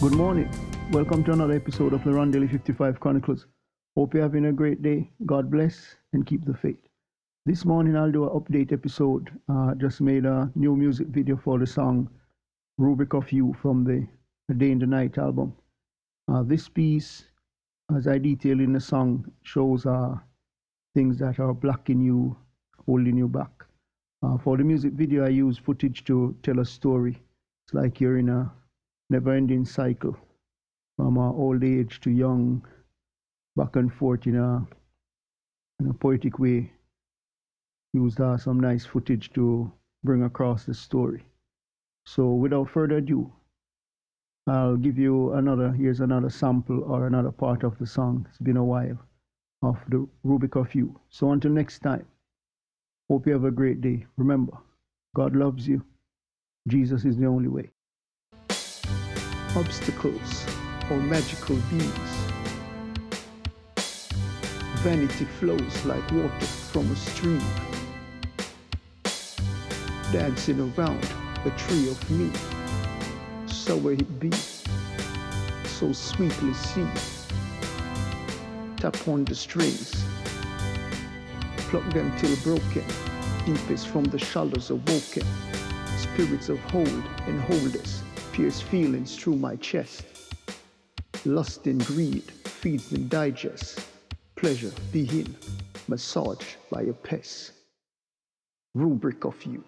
Good morning. Welcome to another episode of the Daily 55 Chronicles. Hope you're having a great day. God bless and keep the faith. This morning I'll do an update episode. Uh, just made a new music video for the song Rubric of You from the A Day in the Night album. Uh, this piece, as I detail in the song, shows uh, things that are blocking you, holding you back. Uh, for the music video, I use footage to tell a story. It's like you're in a never ending cycle from our old age to young, back and forth in a, in a poetic way. Used uh, some nice footage to bring across the story. So, without further ado, I'll give you another, here's another sample or another part of the song. It's been a while of the Rubric of You. So, until next time, hope you have a great day. Remember, God loves you. Jesus is the only way obstacles or magical beams. Vanity flows like water from a stream, dancing around a tree of me. So will it be, so sweetly seen. Tap on the strings, pluck them till broken, deepest from the shadows awoken, spirits of hold and holders pierce feelings through my chest. Lust and greed feeds and digests. Pleasure begin, massage by a pest. Rubric of you.